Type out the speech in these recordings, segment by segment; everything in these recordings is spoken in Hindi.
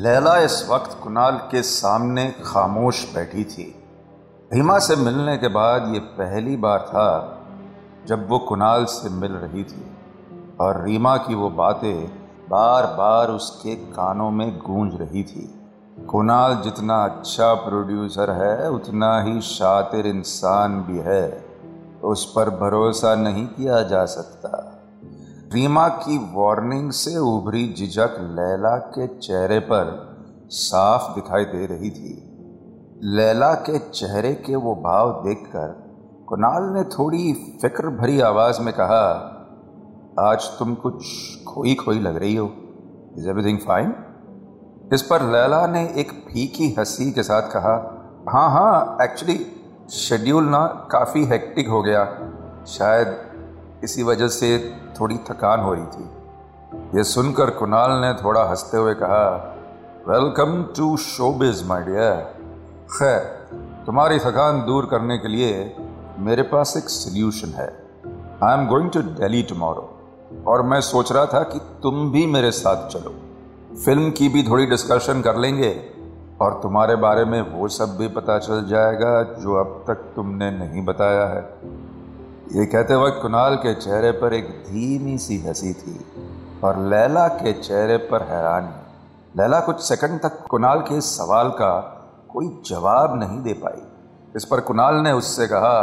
लैला इस वक्त कुणाल के सामने खामोश बैठी थी। रीमा से मिलने के बाद ये पहली बार था जब वो कुणाल से मिल रही थी और रीमा की वो बातें बार बार उसके कानों में गूंज रही थी। कुणाल जितना अच्छा प्रोड्यूसर है, उतना ही शातिर इंसान भी है। उस पर भरोसा नहीं किया जा सकता। रीमा की वार्निंग से उभरी झिझक लैला के चेहरे पर साफ़ दिखाई दे रही थी। लैला के चेहरे के वो भाव देखकर कुणाल ने थोड़ी फ़िक्र भरी आवाज़ में कहा, आज तुम कुछ खोई खोई लग रही हो। इज़ एवरीथिंग फाइन इस पर लैला ने एक फीकी हँसी के साथ कहा हाँ हाँ एक्चुअली शेड्यूल ना काफ़ी हेक्टिक हो गया। शायद इसी वजह से थोड़ी थकान हो रही थी। यह सुनकर कुणाल ने थोड़ा हँसते हुए कहा welcome to showbiz my dear खैर, तुम्हारी थकान दूर करने के लिए मेरे पास एक सोल्यूशन है। I am going to Delhi tomorrow और मैं सोच रहा था कि तुम भी मेरे साथ चलो। फ़िल्म की भी थोड़ी डिस्कशन कर लेंगे और तुम्हारे बारे में वो सब भी पता चल जाएगा जो अब तक तुमने नहीं बताया है। ये कहते वक्त कुणाल के चेहरे पर एक धीमी सी हँसी थी और लैला के चेहरे पर हैरानी। लैला कुछ सेकंड तक कुणाल के सवाल का कोई जवाब नहीं दे पाई। इस पर कुणाल ने उससे कहा,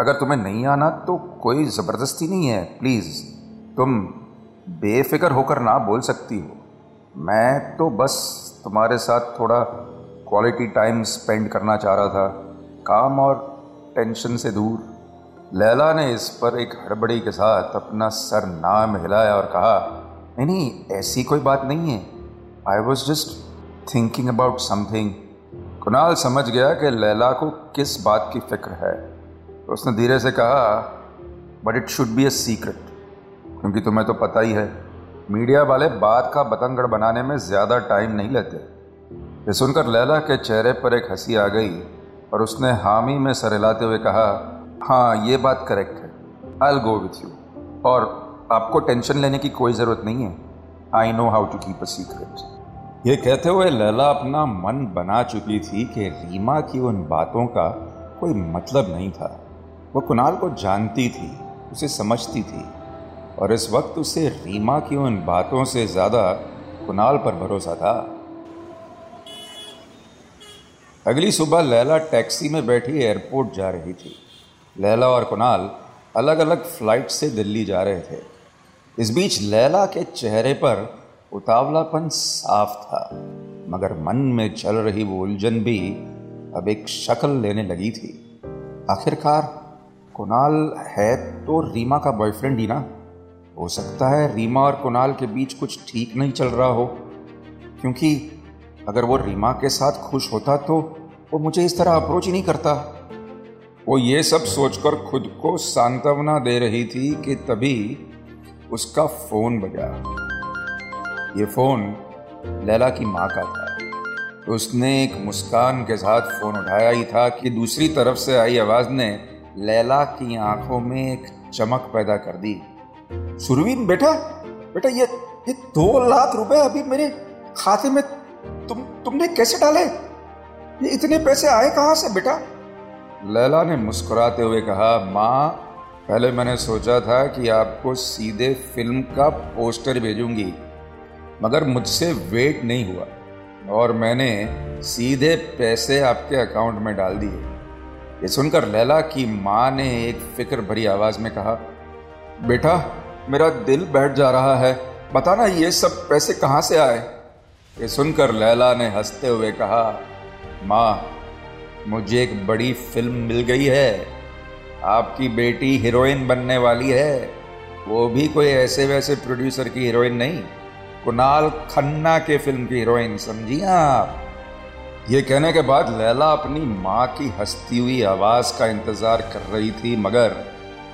अगर तुम्हें नहीं आना तो कोई ज़बरदस्ती नहीं है, प्लीज़। तुम बेफिक्र होकर ना बोल सकती हो। मैं तो बस तुम्हारे साथ थोड़ा क्वालिटी टाइम स्पेंड करना चाह रहा था। काम और टेंशन से दूर। लैला ने इस पर एक हड़बड़ी के साथ अपना सर नाम हिलाया और कहा, नहीं नहीं, ऐसी कोई बात नहीं है। I was just thinking about something Kunal समझ गया कि लैला को किस बात की फ़िक्र है। उसने धीरे से कहा but it should be a secret क्योंकि तुम्हें तो पता ही है, मीडिया वाले बात का बतंगड़ बनाने में ज़्यादा टाइम नहीं लेते। ये सुनकर लैला के चेहरे पर एक हँसी आ गई और उसने हामी में सर हिलाते हुए कहा हाँ ये बात करेक्ट है। I'll go with you और आपको टेंशन लेने की कोई ज़रूरत नहीं है। I know how to keep a secret ये कहते हुए लैला अपना मन बना चुकी थी कि रीमा की उन बातों का कोई मतलब नहीं था। वो कुणाल को जानती थी, उसे समझती थी। और इस वक्त उसे रीमा की उन बातों से ज़्यादा कुणाल पर भरोसा था। अगली सुबह लैला टैक्सी में बैठी एयरपोर्ट जा रही थी। लैला और कुणाल अलग अलग फ़्लाइट से दिल्ली जा रहे थे। इस बीच लैला के चेहरे पर उतावलापन साफ़ था, मगर मन में चल रही वो उलझन भी अब एक शक्ल लेने लगी थी। आखिरकार कुणाल है तो रीमा का बॉयफ्रेंड ही ना? हो सकता है रीमा और कुणाल के बीच कुछ ठीक नहीं चल रहा हो, क्योंकि अगर वो रीमा के साथ खुश होता तो वो मुझे इस तरह अप्रोच ही नहीं करता। वो ये सब सोचकर खुद को सांत्वना दे रही थी कि तभी उसका फ़ोन बजा। ये फ़ोन लैला की माँ का था। तो उसने एक मुस्कान के साथ फ़ोन उठाया ही था कि दूसरी तरफ़ से आई आवाज़ ने लैला की आँखों में एक चमक पैदा कर दी। सुरवीन, बेटा बेटा, ये ये दो लाख रुपए अभी मेरे खाते में तुम, तुमने कैसे डाले? ये इतने पैसे आए कहाँ से, बेटा? लैला ने मुस्कुराते हुए कहा, माँ, पहले मैंने सोचा था कि आपको सीधे फ़िल्म का पोस्टर भेजूँगी, मगर मुझसे वेट नहीं हुआ और मैंने सीधे पैसे आपके अकाउंट में डाल दिए। ये सुनकर लैला की माँ ने एक फ़िक्र भरी आवाज़ में कहा, बेटा, मेरा दिल बैठ जा रहा है, बताना ये सब पैसे कहाँ से आए? ये सुनकर लैला ने हँसते हुए कहा, माँ मुझे एक बड़ी फ़िल्म मिल गई है। आपकी बेटी हीरोइन बनने वाली है। वो भी कोई ऐसे वैसे प्रोड्यूसर की हीरोइन नहीं। कुणाल खन्ना के फ़िल्म की हीरोइन, समझी आप? ये कहने के बाद लैला अपनी माँ की हंसती हुई आवाज़ का इंतज़ार कर रही थी, मगर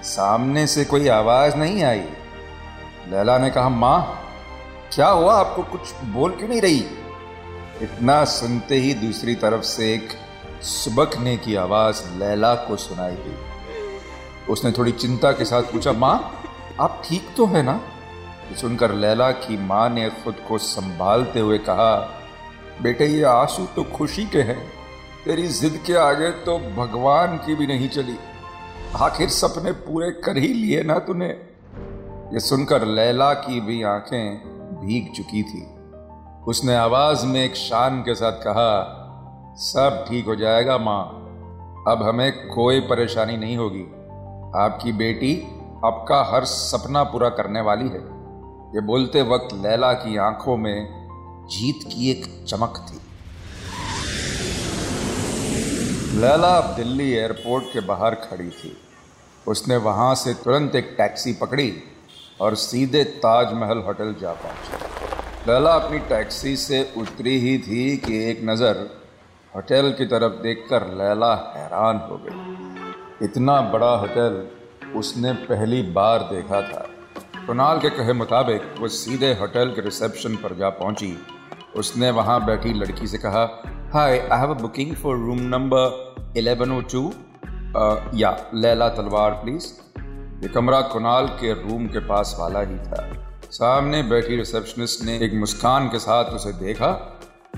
सामने से कोई आवाज़ नहीं आई। लैला ने कहा, माँ, क्या हुआ? आपको कुछ बोल क्यों नहीं रही? इतना सुनते ही दूसरी तरफ़ से एक सुबकने की आवाज़ लैला को सुनाई दी। उसने थोड़ी चिंता के साथ पूछा, माँ, आप ठीक तो है ना? सुनकर लैला की माँ ने खुद को संभालते हुए कहा, बेटे, ये आँसू तो खुशी के हैं। तेरी जिद के आगे तो भगवान की भी नहीं चली। आखिर सपने पूरे कर ही लिए ना तूने? ये सुनकर लैला की भी आँखें भीग चुकी थी। उसने आवाज़ में एक शान के साथ कहा सब ठीक हो जाएगा, माँ। अब हमें कोई परेशानी नहीं होगी। आपकी बेटी आपका हर सपना पूरा करने वाली है। ये बोलते वक्त लैला की आँखों में जीत की एक चमक थी। लैला अब दिल्ली एयरपोर्ट के बाहर खड़ी थी। उसने वहाँ से तुरंत एक टैक्सी पकड़ी और सीधे ताजमहल होटल जा पहुँची। लैला अपनी टैक्सी से उतरी ही थी कि एक नज़र होटल की तरफ़ देखकर लैला हैरान हो गई। इतना बड़ा होटल उसने पहली बार देखा था। कुणाल के कहे मुताबिक वो सीधे होटल के रिसेप्शन पर जा पहुँची। उसने वहाँ बैठी लड़की से कहा hi I have a booking for room number 1102 yeah, Laila तलवार प्लीज़ ये कमरा कुणाल के रूम के पास वाला ही था। सामने बैठी रिसेप्शनिस्ट ने एक मुस्कान के साथ उसे देखा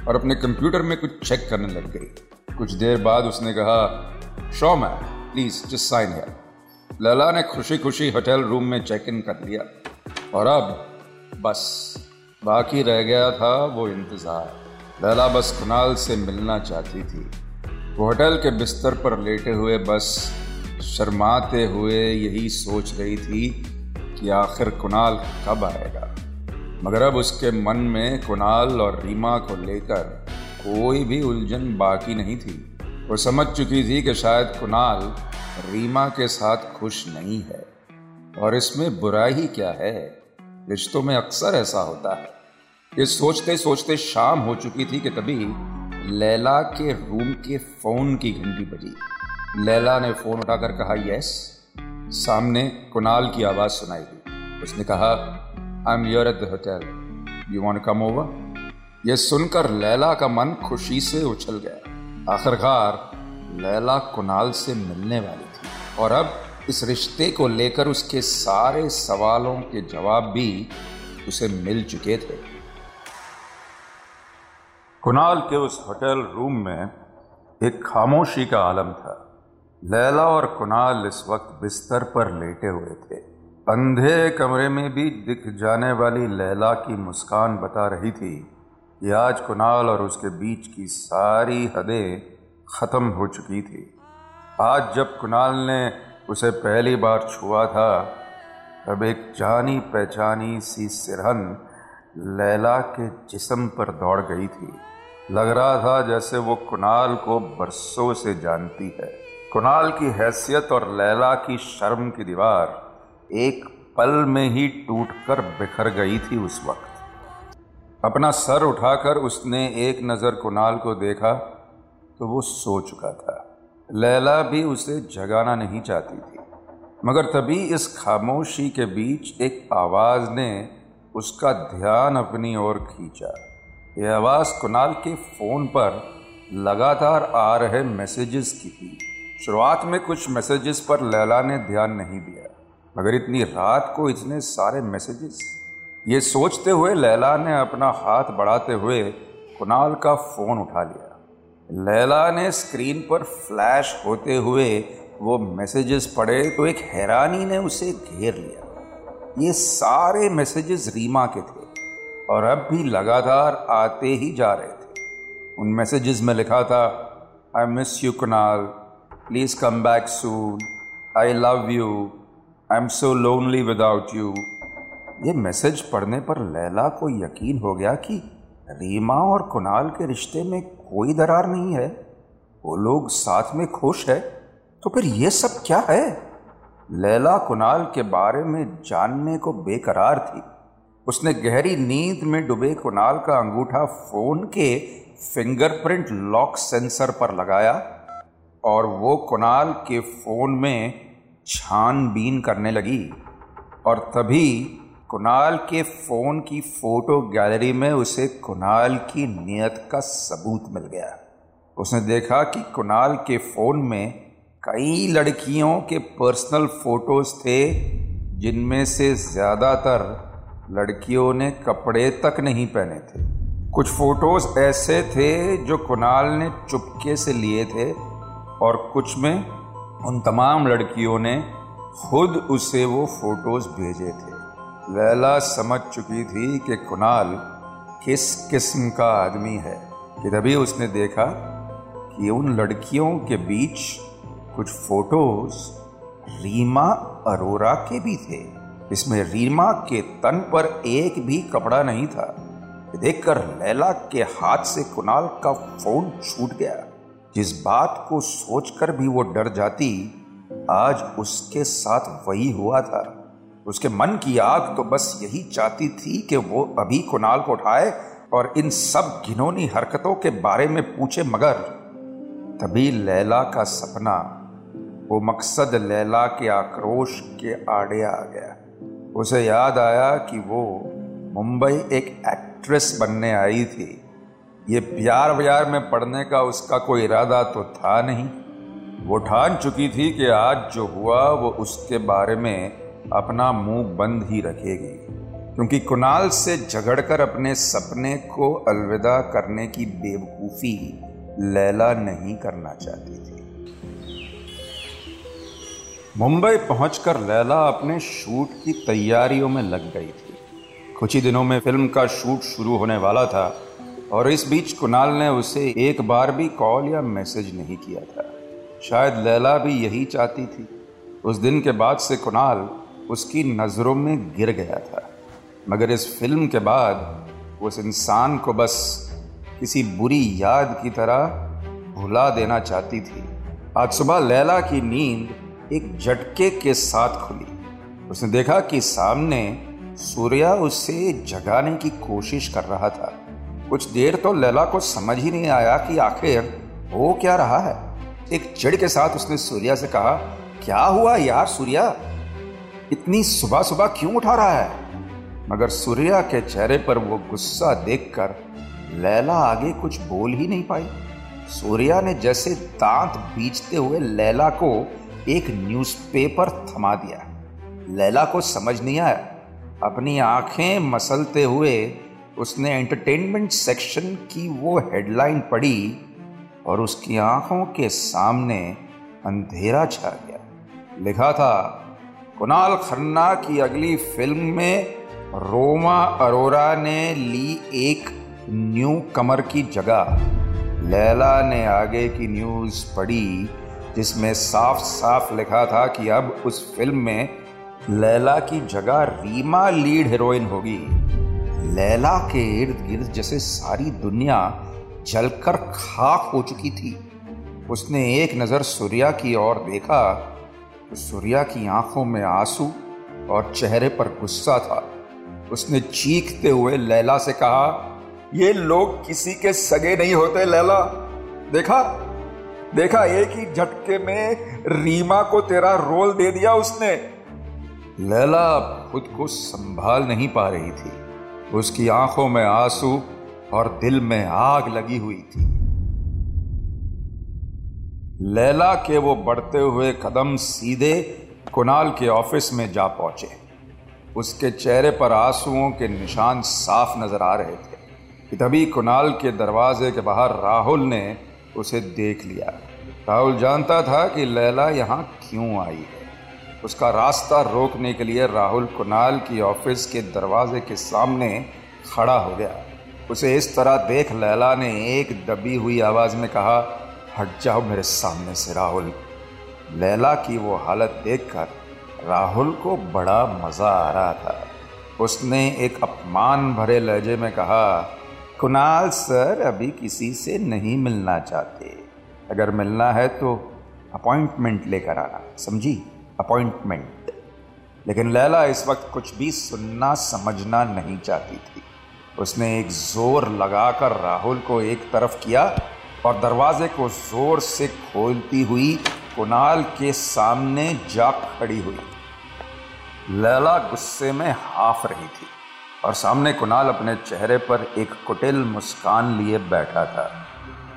और अपने कंप्यूटर में कुछ चेक करने लग गई। कुछ देर बाद उसने कहा, sure ma'am please just sign है लैला ने खुशी खुशी होटल रूम में चेक इन कर लिया। और अब बस, बाकी रह गया था वो इंतज़ार। लैला बस कुणाल से मिलना चाहती थी। वो होटल के बिस्तर पर लेटे हुए बस शर्माते हुए यही सोच रही थी कि आखिर कुणाल कब आएगा। मगर अब उसके मन में कुणाल और रीमा को लेकर कोई भी उलझन बाकी नहीं थी। वो समझ चुकी थी कि शायद कुणाल रीमा के साथ खुश नहीं है। और इसमें बुरा ही क्या है? रिश्तों में अक्सर ऐसा होता है। ये सोचते सोचते शाम हो चुकी थी कि तभी लैला के रूम के फ़ोन की घंटी बजी। लैला ने फ़ोन उठाकर कहा, यस। सामने कुणाल की आवाज़ सुनाई दी। उसने कहा I am here at the hotel you want come over यह सुनकर लैला का मन खुशी से उछल गया। आखिरकार लैला कुणाल से मिलने वाली थी। और अब इस रिश्ते को लेकर उसके सारे सवालों के जवाब भी उसे मिल चुके थे। कुणाल के उस होटल रूम में एक खामोशी का आलम था। लैला और कुणाल इस वक्त बिस्तर पर लेटे हुए थे। अंधे कमरे में भी दिख जाने वाली लैला की मुस्कान बता रही थी कि आज कुणाल और उसके बीच की सारी हदें ख़त्म हो चुकी थी। आज जब कुणाल ने उसे पहली बार छुआ था, तब एक जानी पहचानी सी सिरहन लैला के जिसम पर दौड़ गई थी। लग रहा था जैसे वो कुणाल को बरसों से जानती है। कुणाल की हैसियत और लैला की शर्म की दीवार एक पल में ही टूटकर बिखर गई थी उस वक्त। अपना सर उठाकर उसने एक नज़र कुणाल को देखा तो वो सो चुका था। लैला भी उसे जगाना नहीं चाहती थी। मगर तभी इस खामोशी के बीच एक आवाज़ ने उसका ध्यान अपनी ओर खींचा। यह आवाज़ कुणाल के फ़ोन पर लगातार आ रहे मैसेजेस की थी। शुरुआत में कुछ मैसेजेस पर लैला ने ध्यान नहीं दिया। मगर इतनी रात को इतने सारे मैसेजेस ये सोचते हुए लैला ने अपना हाथ बढ़ाते हुए कुणाल का फ़ोन उठा लिया। लैला ने स्क्रीन पर फ्लैश होते हुए वो मैसेजेस पढ़े तो एक हैरानी ने उसे घेर लिया। ये सारे मैसेजेस रीमा के थे और अब भी लगातार आते ही जा रहे थे। उन मैसेजेस में लिखा था I miss you Kunal. Please come back soon I love you I am so lonely without you ये मैसेज पढ़ने पर लैला को यकीन हो गया कि रीमा और कुणाल के रिश्ते में कोई दरार नहीं है। वो लोग साथ में खुश है। तो फिर ये सब क्या है? लैला कुणाल के बारे में जानने को बेकरार थी। उसने गहरी नींद में डूबे कुणाल का अंगूठा फ़ोन के फिंगरप्रिंट लॉक सेंसर पर लगाया और वो कुणाल के फ़ोन में छानबीन करने लगी और तभी कुणाल के फ़ोन की फ़ोटो गैलरी में उसे कुणाल की नियत का सबूत मिल गया। उसने देखा कि कुणाल के फ़ोन में कई लड़कियों के पर्सनल फ़ोटोज़ थे, जिनमें से ज़्यादातर लड़कियों ने कपड़े तक नहीं पहने थे। कुछ फ़ोटोज़ ऐसे थे जो कुणाल ने चुपके से लिए थे और कुछ में उन तमाम लड़कियों ने खुद उसे वो फ़ोटोज़ भेजे थे। लैला समझ चुकी थी कि कुणाल किस किस्म का आदमी है, कि तभी उसने देखा कि उन लड़कियों के बीच कुछ फ़ोटोज़ रीमा अरोरा के भी थे। इसमें रीमा के तन पर एक भी कपड़ा नहीं था। देखकर लैला के हाथ से कुणाल का फ़ोन छूट गया। जिस बात को सोचकर भी वो डर जाती, आज उसके साथ वही हुआ था। उसके मन की आग तो बस यही चाहती थी कि वो अभी कुणाल को उठाए और इन सब घिनौनी हरकतों के बारे में पूछे मगर, तभी लैला का सपना, वो मकसद लैला के आक्रोश के आड़े आ गया। उसे याद आया कि वो मुंबई एक एक्ट्रेस बनने आई थी। ये प्यार व्यार में पढ़ने का उसका कोई इरादा तो था नहीं। वो ठान चुकी थी कि आज जो हुआ, वो उसके बारे में अपना मुँह बंद ही रखेगी। क्योंकि कुणाल से झगड़कर अपने सपने को अलविदा करने की बेवकूफ़ी लैला नहीं करना चाहती थी। मुंबई पहुंचकर लैला अपने शूट की तैयारियों में लग गई थी। कुछ ही दिनों में फ़िल्म का शूट शुरू होने वाला था। और इस बीच कुणाल ने उसे एक बार भी कॉल या मैसेज नहीं किया था। शायद लैला भी यही चाहती थी। उस दिन के बाद से कुणाल उसकी नज़रों में गिर गया था। मगर इस फ़िल्म के बाद उस इंसान को बस किसी बुरी याद की तरह भुला देना चाहती थी। आज सुबह लैला की नींद एक झटके के साथ खुली। उसने देखा कि सामने सूर्या उसे जगाने की कोशिश कर रहा था। कुछ देर तो लैला को समझ ही नहीं आया कि आखिर हो क्या रहा है। एक चिड़ के साथ उसने सूर्या से कहा, क्या हुआ यार सूर्या? इतनी सुबह सुबह क्यों उठा रहा है? मगर सूर्या के चेहरे पर वो गुस्सा देखकर लैला आगे कुछ बोल ही नहीं पाई। सूर्या ने जैसे दांत बीचते हुए लैला को एक न्यूज़पेपर थमा दिया। लैला को समझ नहीं आया। अपनी आँखें मसलते हुए उसने एंटरटेनमेंट सेक्शन की वो हेडलाइन पढ़ी और उसकी आँखों के सामने अंधेरा छा गया। लिखा था, कुणाल खन्ना की अगली फ़िल्म में रोमा अरोरा ने ली एक न्यू कमर की जगह। लैला ने आगे की न्यूज़ पढ़ी, जिसमें साफ़ साफ़ लिखा था कि अब उस फ़िल्म में लैला की जगह रीमा लीड हीरोइन होगी। लैला के इर्द गिर्द जैसे सारी दुनिया जलकर खाक हो चुकी थी। उसने एक नज़र सूर्या की ओर देखा। तो सूर्या की आँखों में आँसू और चेहरे पर गुस्सा था। उसने चीखते हुए लैला से कहा, ये लोग किसी के सगे नहीं होते लैला। देखा? देखा एक ही झटके में रीमा को तेरा रोल दे दिया उसने। लैला खुद को संभाल नहीं पा रही थी। उसकी आँखों में आँसू और दिल में आग लगी हुई थी। लैला के वो बढ़ते हुए कदम सीधे कुणाल के ऑफ़िस में जा पहुँचे। उसके चेहरे पर आंसुओं के निशान साफ़ नज़र आ रहे थे। कि तभी कुणाल के दरवाजे के बाहर राहुल ने उसे देख लिया। राहुल जानता था कि लैला यहाँ क्यों आई है। उसका रास्ता रोकने के लिए राहुल कुणाल की ऑफ़िस के दरवाजे के सामने खड़ा हो गया। उसे इस तरह देख लैला ने एक दबी हुई आवाज़ में कहा, हट जाओ मेरे सामने से राहुल। लैला की वो हालत देखकर राहुल को बड़ा मज़ा आ रहा था। उसने एक अपमान भरे लहजे में कहा, कुणाल सर, अभी किसी से नहीं मिलना चाहते। अगर मिलना है तो अपॉइंटमेंट लेकर आना, समझी? अपॉइंटमेंट। लेकिन लैला इस वक्त कुछ भी सुनना, समझना नहीं चाहती थी। उसने एक ज़ोर लगाकर राहुल को एक तरफ़ किया और दरवाजे को ज़ोर से खोलती हुई कुणाल के सामने जा खड़ी हुई। लैला गुस्से में हाफ़ रही थी और सामने कुणाल अपने चेहरे पर एक कुटिल मुस्कान लिए बैठा था।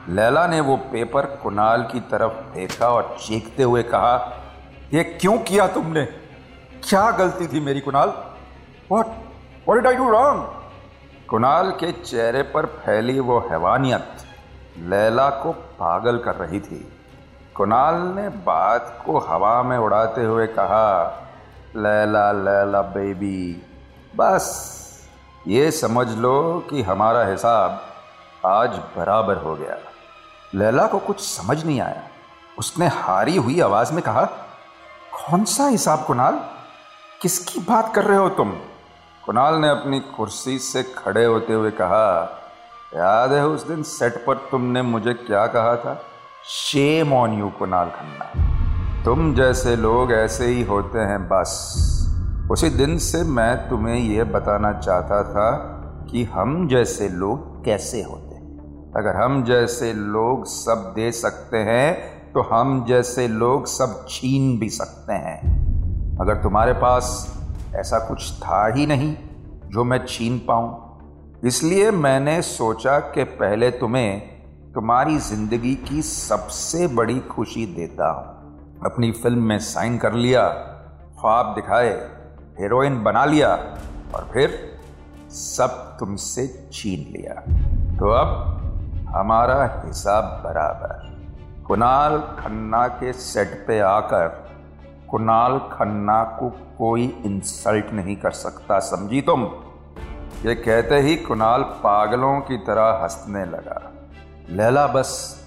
लैला ने वो पेपर कुणाल की तरफ़ देखा और चीखते हुए कहा यह क्यों किया तुमने? क्या गलती थी मेरी, Kunal? What What did I do wrong? Kunal के चेहरे पर फैली वो हैवानियत। लैला को पागल कर रही थी। कुणाल ने बात को हवा में उड़ाते हुए कहा, लैला लैला बेबी, बस, ये समझ लो कि हमारा हिसाब आज बराबर हो गया। लैला को कुछ समझ नहीं आया। उसने हारी हुई आवाज़ में कहा कौन सा हिसाब कुणाल? किसकी बात कर रहे हो तुम? कुणाल ने अपनी कुर्सी से खड़े होते हुए कहा, याद है उस दिन सेट पर तुमने मुझे क्या कहा था? Shame on you Kunal Khanna. तुम जैसे लोग ऐसे ही होते हैं, बस। उसी दिन से मैं तुम्हें यह बताना चाहता था कि हम जैसे लोग कैसे होते हैं। अगर हम जैसे लोग सब दे सकते हैं तो हम जैसे लोग सब छीन भी सकते हैं। अगर तुम्हारे पास ऐसा कुछ था ही नहीं जो मैं छीन पाऊँ। इसलिए मैंने सोचा कि पहले तुम्हें तुम्हारी ज़िंदगी की सबसे बड़ी खुशी देता हूँ। अपनी फ़िल्म में साइन कर लिया, ख्वाब दिखाए हीरोइन बना लिया और फिर सब तुमसे छीन लिया। तो अब हमारा हिसाब बराबर। कुणाल खन्ना के सेट पे आकर कुणाल खन्ना को कोई इंसल्ट नहीं कर सकता, समझी तुम? ये कहते ही कुणाल पागलों की तरह हंसने लगा। लैला बस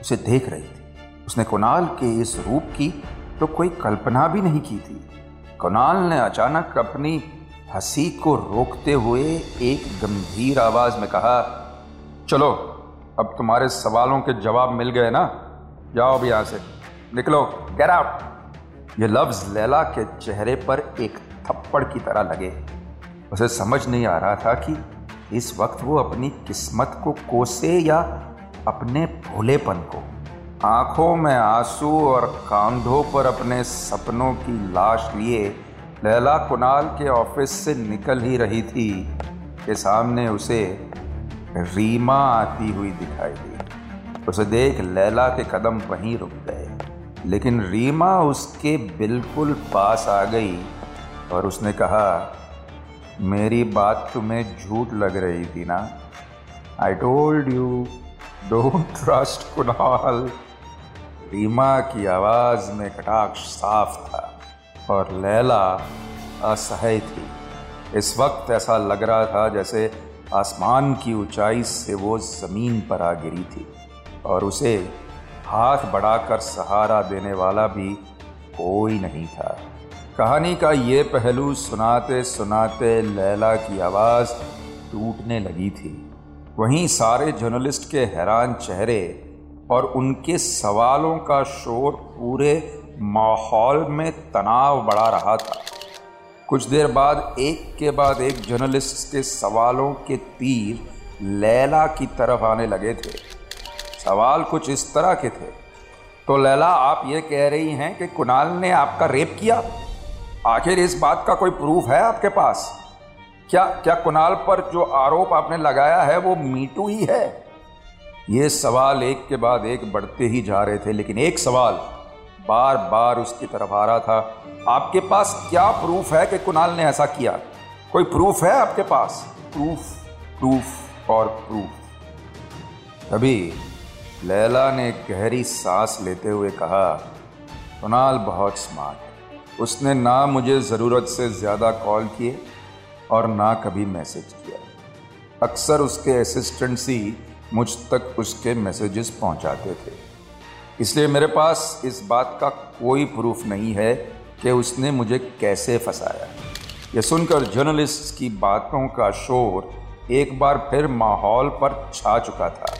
उसे देख रही थी। उसने कुणाल के इस रूप की तो कोई कल्पना भी नहीं की थी। कुणाल ने अचानक अपनी हँसी को रोकते हुए एक गंभीर आवाज़ में कहा, चलो, अब तुम्हारे सवालों के जवाब मिल गए ना? जाओ भी यहाँ से। निकलो। गेट आउट ये लफ्ज लैला के चेहरे पर एक थप्पड़ की तरह लगे। उसे समझ नहीं आ रहा था कि इस वक्त वो अपनी किस्मत को कोसे या अपने भोलेपन को। आँखों में आँसू और कांधों पर अपने सपनों की लाश लिए लैला कुणाल के ऑफ़िस से निकल ही रही थी। के सामने उसे रीमा आती हुई दिखाई दी। उसे देख लैला के कदम वहीं रुक गए। लेकिन रीमा उसके बिल्कुल पास आ गई और उसने कहा, मेरी बात तुम्हें झूठ लग रही थी ना? I told you don't trust Kunal. Reema की आवाज़ में कटाक्ष साफ़ था और लैला असह्य थी। इस वक्त ऐसा लग रहा था जैसे आसमान की ऊंचाई से वो ज़मीन पर आ गिरी थी। और उसे हाथ बढ़ाकर सहारा देने वाला भी कोई नहीं था। कहानी का ये पहलू सुनाते सुनाते लैला की आवाज़ टूटने लगी थी। वहीं सारे जर्नलिस्ट के हैरान चेहरे और उनके सवालों का शोर पूरे माहौल में तनाव बढ़ा रहा था। कुछ देर बाद एक के बाद एक जर्नलिस्ट के सवालों के तीर लैला की तरफ़ आने लगे थे। सवाल कुछ इस तरह के थे। तो लैला, आप ये कह रही हैं कि कुणाल ने आपका रेप किया? आखिर इस बात का कोई प्रूफ है आपके पास? क्या क्या कुणाल पर जो आरोप आपने लगाया है वो मीटू ही है? ये सवाल एक के बाद एक बढ़ते ही जा रहे थे, लेकिन एक सवाल बार बार उसकी तरफ़ आ रहा था। आपके पास क्या प्रूफ है कि कुणाल ने ऐसा किया? कोई प्रूफ है आपके पास? प्रूफ प्रूफ और प्रूफ। तभी लैला ने गहरी सांस लेते हुए कहा, कुणाल बहुत स्मार्ट है। उसने ना मुझे ज़रूरत से ज़्यादा कॉल किए और ना कभी मैसेज किया। अक्सर उसके असिस्टेंट्स ही मुझ तक उसके मैसेजेस पहुंचाते थे। इसलिए मेरे पास इस बात का कोई प्रूफ नहीं है कि उसने मुझे कैसे फंसाया। यह सुनकर जर्नलिस्ट की बातों का शोर एक बार फिर माहौल पर छा चुका था।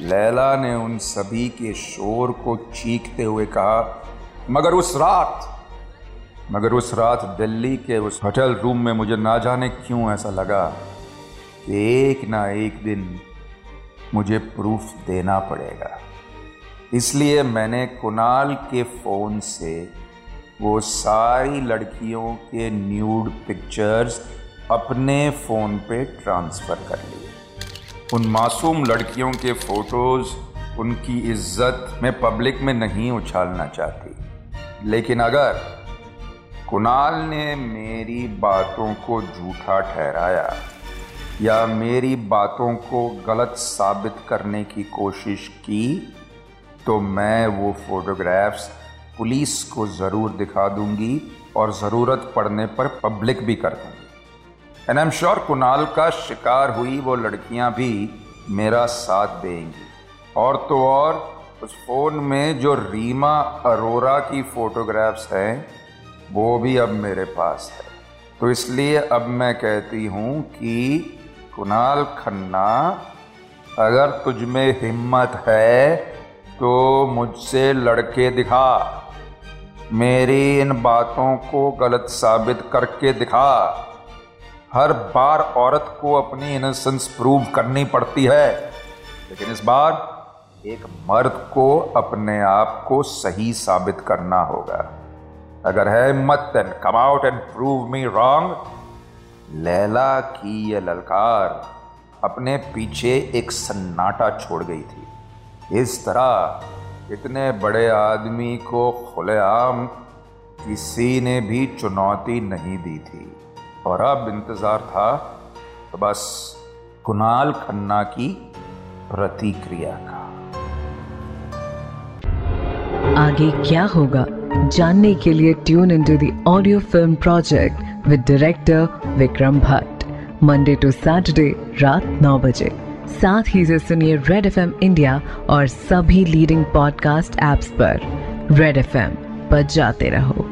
लैला ने उन सभी के शोर को चीखते हुए कहा, मगर उस रात, मगर उस रात दिल्ली के उस होटल रूम में मुझे ना जाने क्यों ऐसा लगा कि एक ना एक दिन मुझे प्रूफ देना पड़ेगा। इसलिए मैंने कुणाल के फ़ोन से वो सारी लड़कियों के न्यूड पिक्चर्स अपने फ़ोन पे ट्रांसफ़र कर लिए। उन मासूम लड़कियों के फ़ोटोज़ उनकी इज़्ज़त में पब्लिक में नहीं उछालना चाहती। लेकिन अगर कुणाल ने मेरी बातों को झूठा ठहराया या मेरी बातों को गलत साबित करने की कोशिश की तो मैं वो फोटोग्राफ्स पुलिस को ज़रूर दिखा दूँगी और ज़रूरत पड़ने पर पब्लिक भी कर दूँगी। And I am sure Kunal का शिकार हुई वो लड़कियाँ भी मेरा साथ देंगी। और तो और, उस फ़ोन में जो रीमा अरोरा की फोटोग्राफ्स हैं, वो भी अब मेरे पास है। तो इसलिए अब मैं कहती हूँ कि कुणाल खन्ना, अगर तुझ में हिम्मत है तो मुझसे लड़के दिखा। मेरी इन बातों को गलत साबित करके दिखा। हर बार औरत को अपनी इनोसेंस प्रूव करनी पड़ती है। लेकिन इस बार एक मर्द को अपने आप को सही साबित करना होगा। अगर है हिम्मत then come out and prove me wrong Laila की यह ललकार अपने पीछे एक सन्नाटा छोड़ गई थी। इस तरह इतने बड़े आदमी को खुलेआम किसी ने भी चुनौती नहीं दी थी। और अब इंतज़ार था तो बस कुणाल खन्ना की प्रतिक्रिया का। आगे क्या होगा, जानने के लिए tune in to audio film project with director Vikram Bhatt Monday to Saturday रात नौ बजे। साथ ही से सुनिए रेड एफएम इंडिया और सभी लीडिंग पॉडकास्ट एप्स पर। रेड एफ़एम पर जाते रहो।